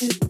Music.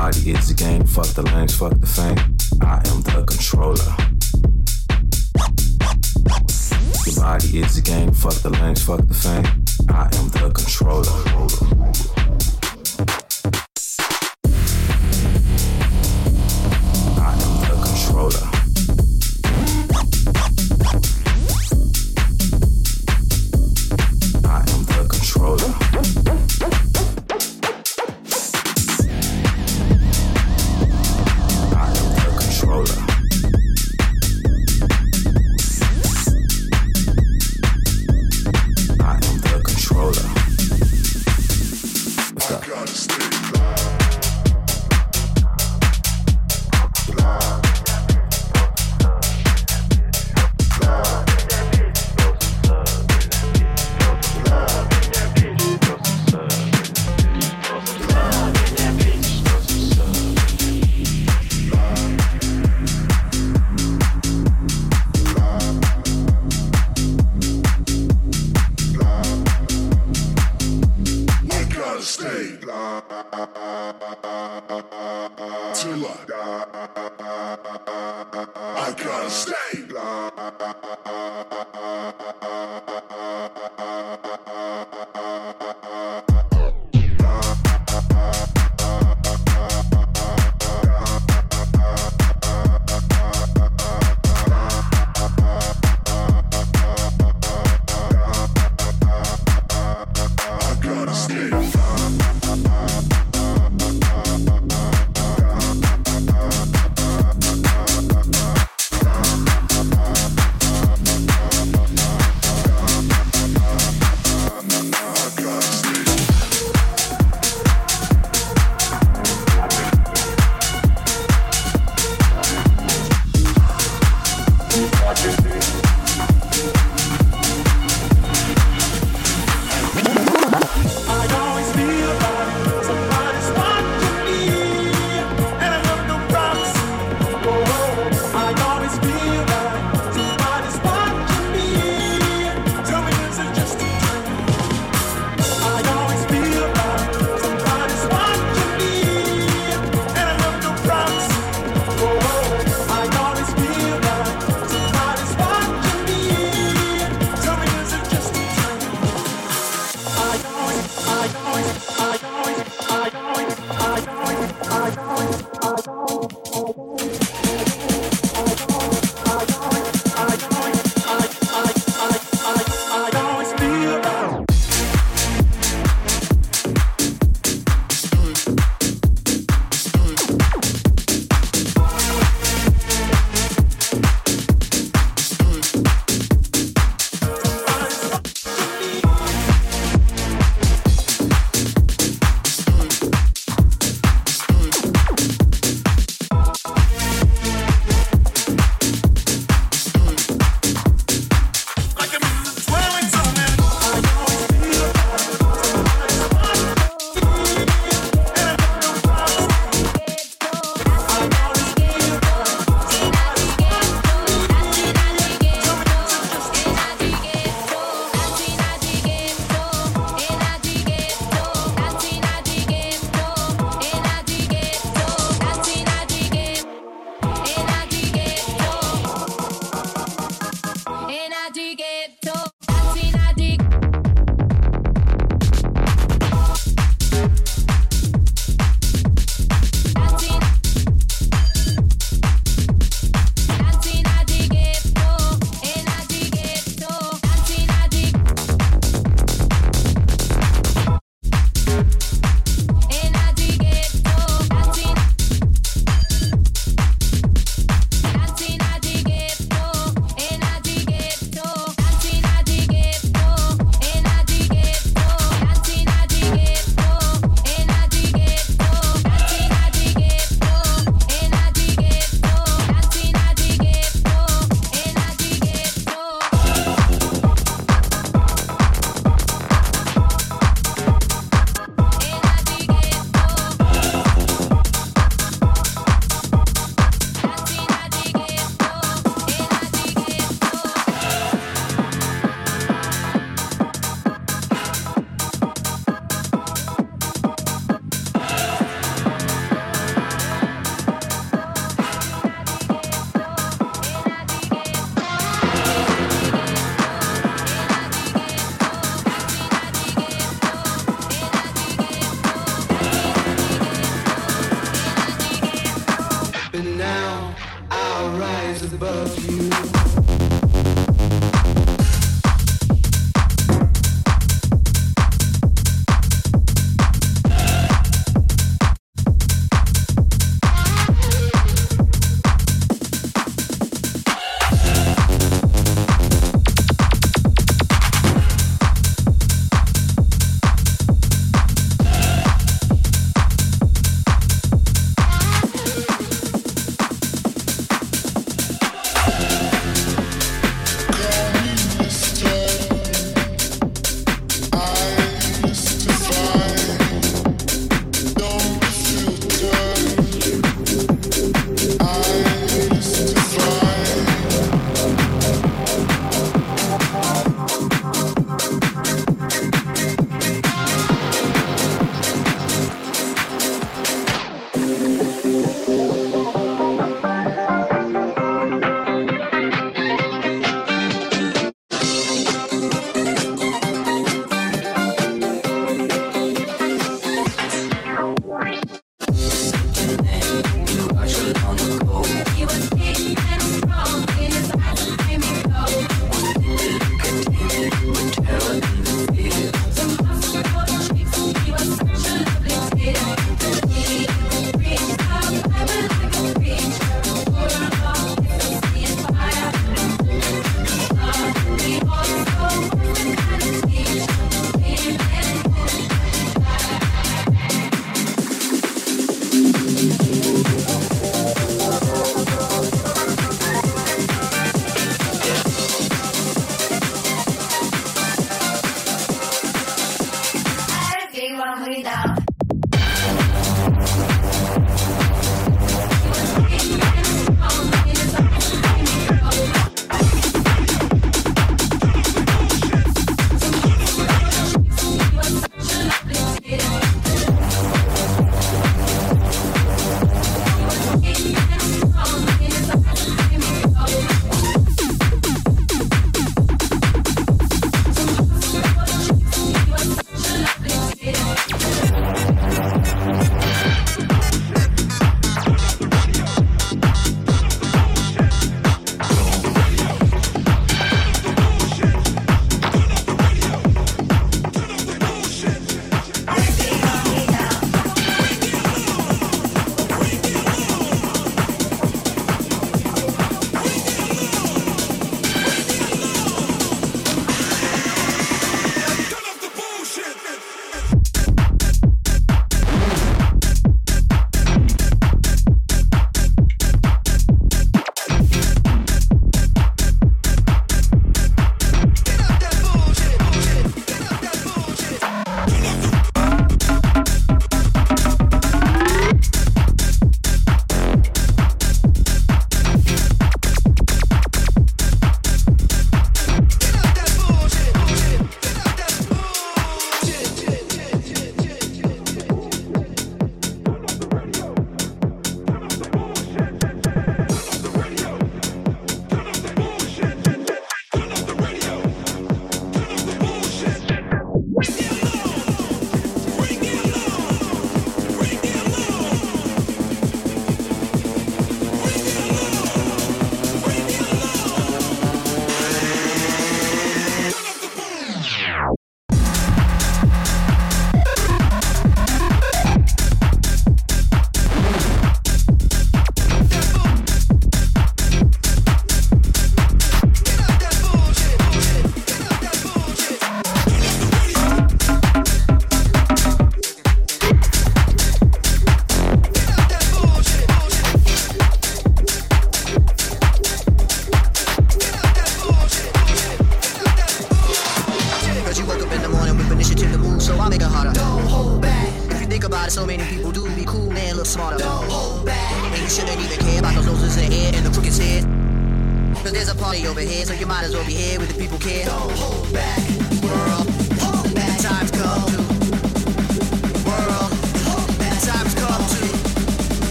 body is a game. Fuck the lanes, fuck the fame. I am the controller. Your body is a game. Fuck the lanes, fuck the fame. I am the controller.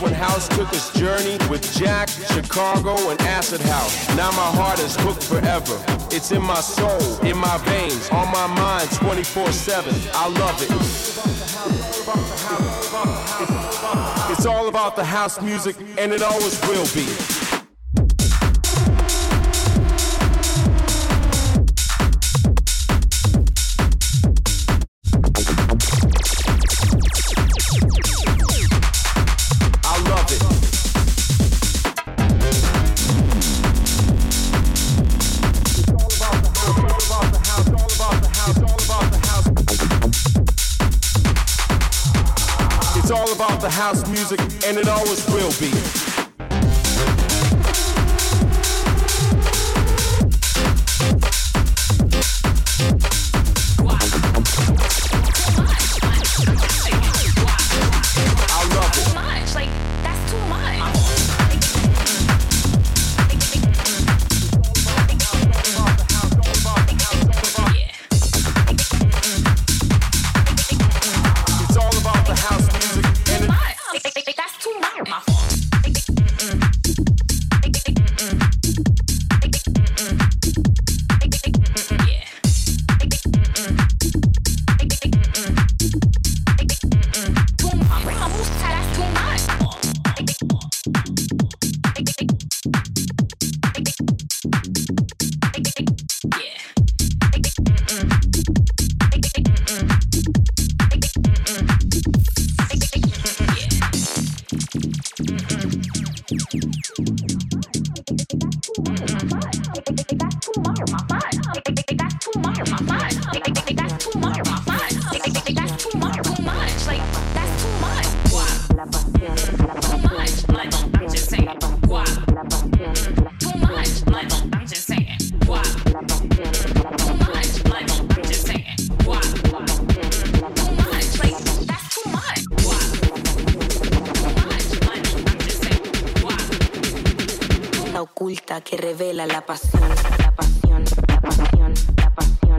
when House took its journey with Jack, Chicago, and Acid House. Now my heart is hooked forever. It's in my soul, in my veins, on my mind 24-7. I love it. It's all about the house music, and it always will be. house music, and it always will be. That's too much, too much. Like that's too much. Oculta que revela la pasión, la pasión, la pasión, la pasión.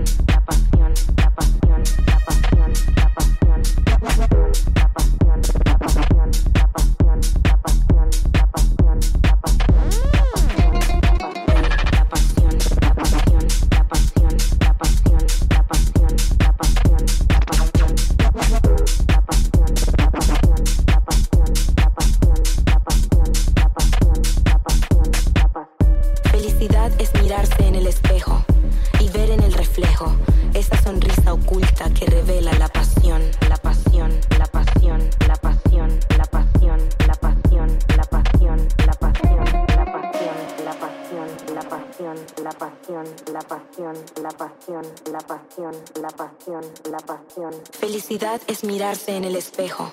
Felicidad es mirarse en el espejo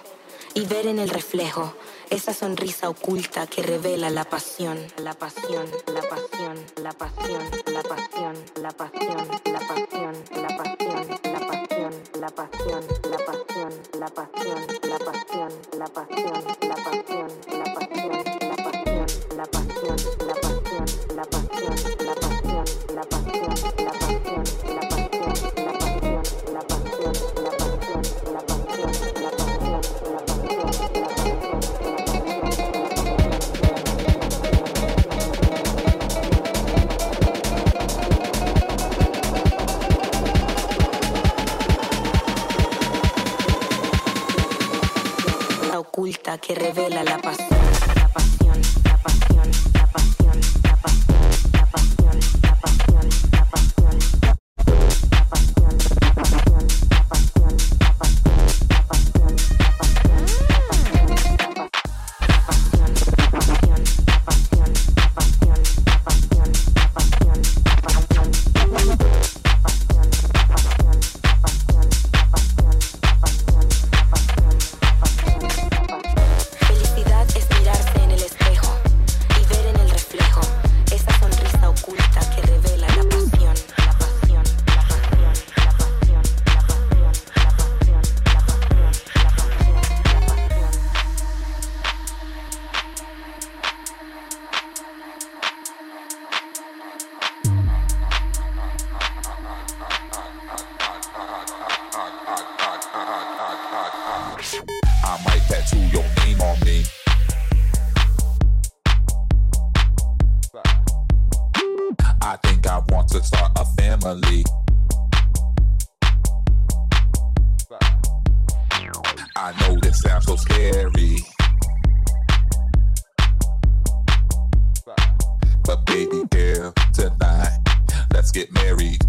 y ver en el reflejo esa sonrisa oculta que revela la pasión, la pasión. I know this sounds so scary. But baby tonight, let's get married.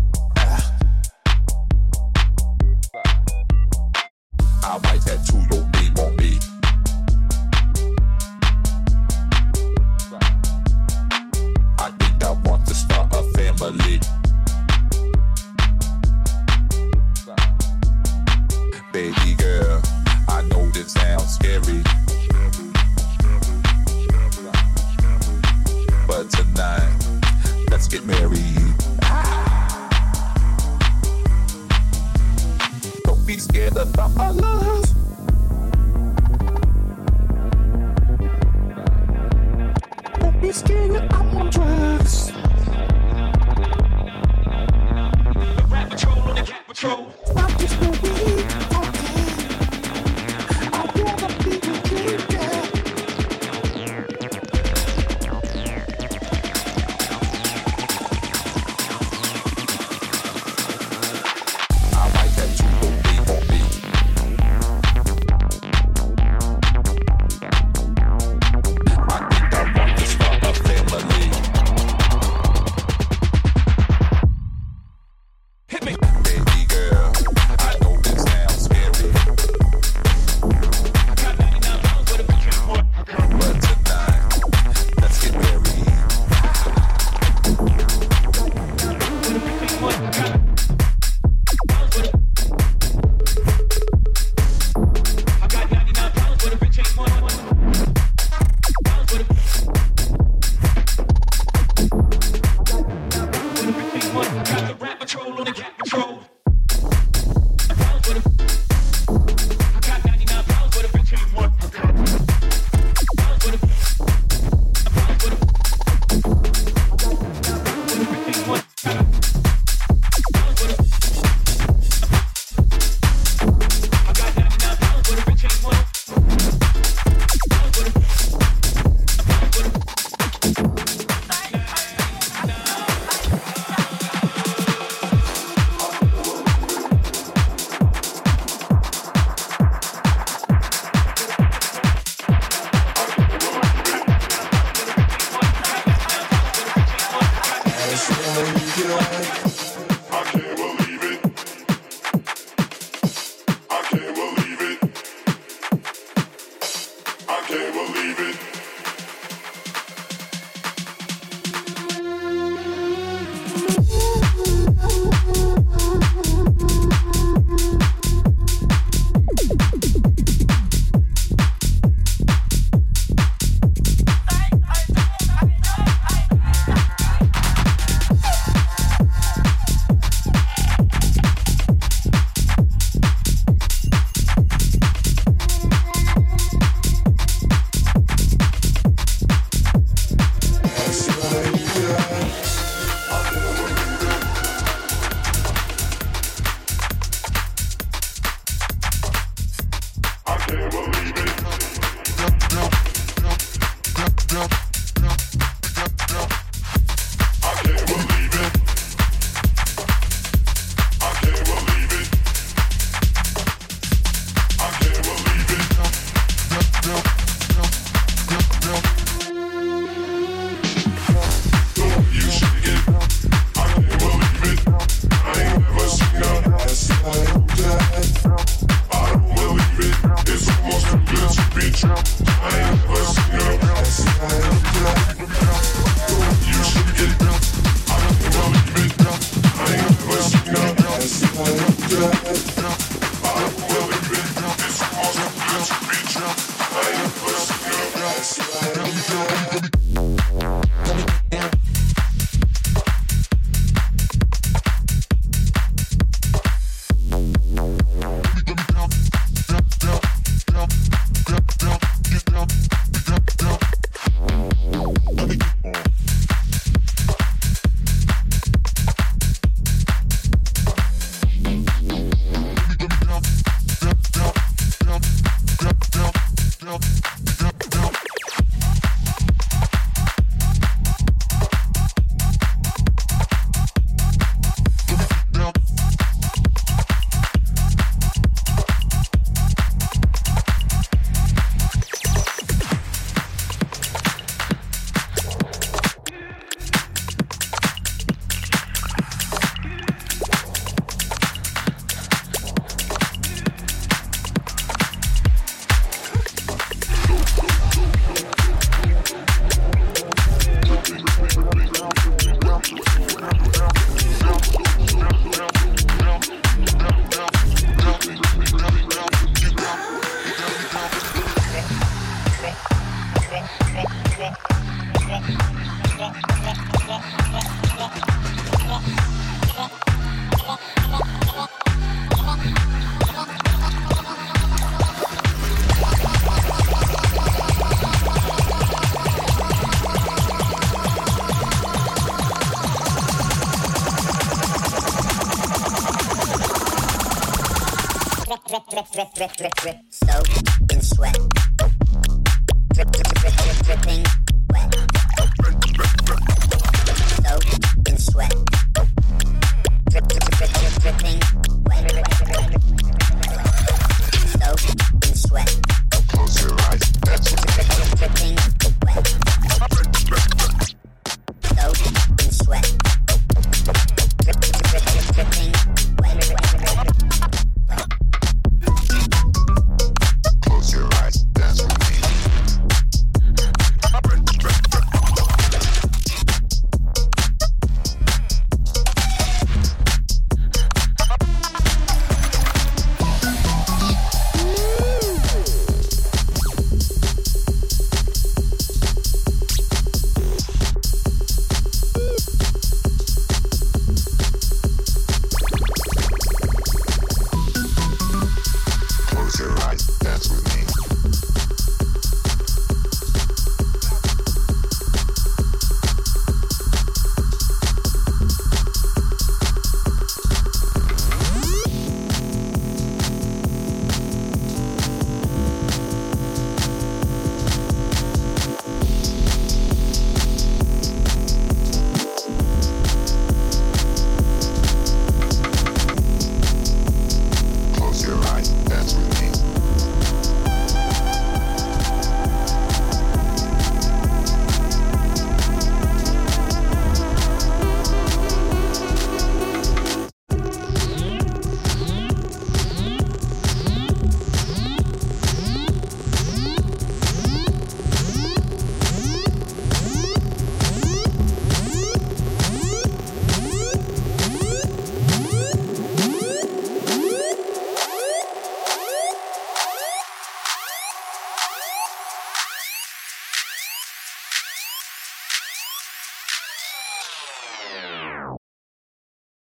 Drip, drip, drip,